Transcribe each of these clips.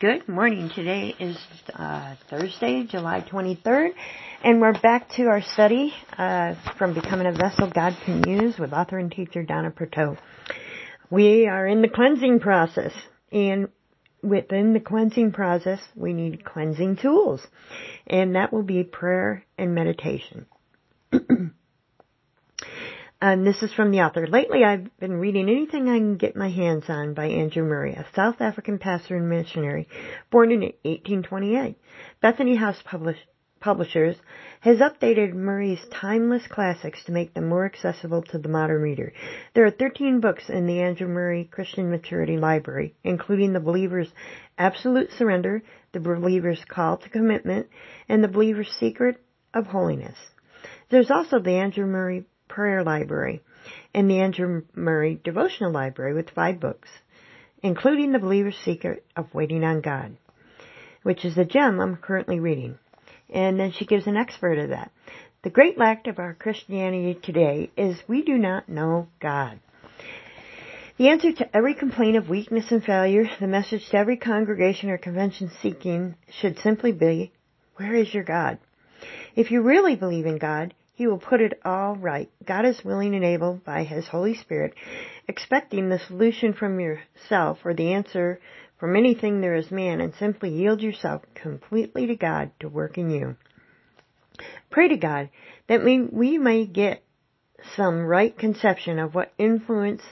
Good morning. Today is uh, Thursday, July 23rd, and we're back to our study uh, from Becoming a Vessel God Can Use with author and teacher Donna Partow. We are in the cleansing process, and within the cleansing process, we need cleansing tools, and that will be prayer and meditation. And this is from the author. Lately I've been reading anything I can get my hands on by Andrew Murray, a South African pastor and missionary born in 1828. Bethany House Publish, Publishers has updated Murray's timeless classics to make them more accessible to the modern reader. There are 13 books in the Andrew Murray Christian Maturity Library, including The Believer's Absolute Surrender, The Believer's Call to Commitment, and The Believer's Secret of Holiness. There's also the Andrew Murray Prayer Library and the Andrew Murray Devotional Library with five books, including The Believer's Secret of Waiting on God, which is the gem I'm currently reading. And then she gives an expert of that. The great lack of our Christianity today is we do not know God. The answer to every complaint of weakness and failure, the message to every congregation or convention seeking should simply be, where is your God? If you really believe in God, he will put it all right. God is willing and able by His Holy Spirit, expecting the solution from yourself or the answer from anything there is man and simply yield yourself completely to God to work in you. Pray to God that we, we may get some right conception of what influence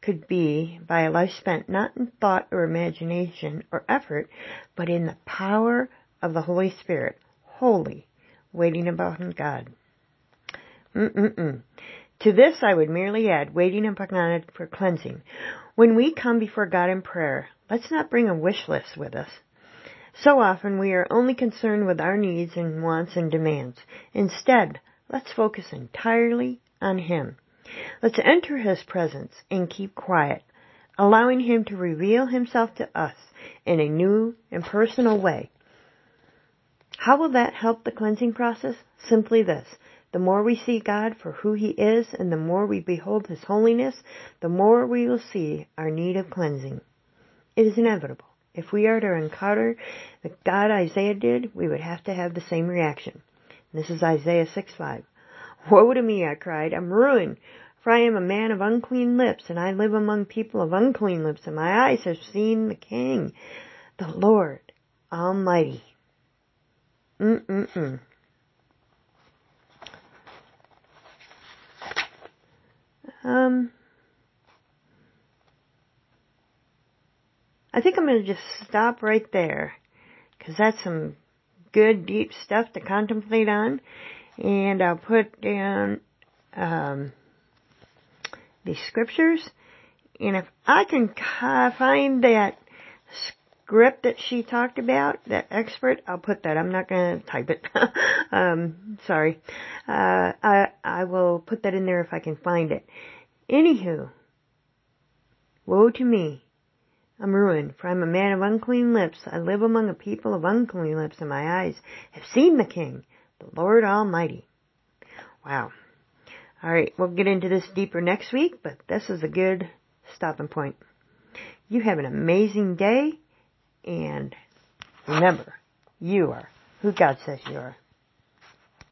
could be by a life spent not in thought or imagination or effort, but in the power of the Holy Spirit, holy, waiting upon God. Mm-mm-mm. To this I would merely add, waiting upon God for cleansing. When we come before God in prayer, let's not bring a wish list with us. So often we are only concerned with our needs and wants and demands. Instead, let's focus entirely on Him. Let's enter His presence and keep quiet, allowing Him to reveal Himself to us in a new and personal way. How will that help the cleansing process? Simply this. The more we see God for who He is and the more we behold His holiness, the more we will see our need of cleansing. It is inevitable. If we are to encounter the God Isaiah did, we would have to have the same reaction. This is Isaiah 6 5. Woe to me, I cried. I'm ruined, for I am a man of unclean lips, and I live among people of unclean lips, and my eyes have seen the King, the Lord Almighty. Mm-mm-mm. Um, I think I'm going to just stop right there because that's some good deep stuff to contemplate on. And I'll put down um, the scriptures. And if I can find that script that she talked about, that expert, I'll put that. I'm not going to type it. um, sorry. Uh, I, I will put that in there if I can find it. Anywho, woe to me. I'm ruined, for I'm a man of unclean lips. I live among a people of unclean lips, and my eyes have seen the King, the Lord Almighty. Wow. Alright, we'll get into this deeper next week, but this is a good stopping point. You have an amazing day and remember, you are who God says you are.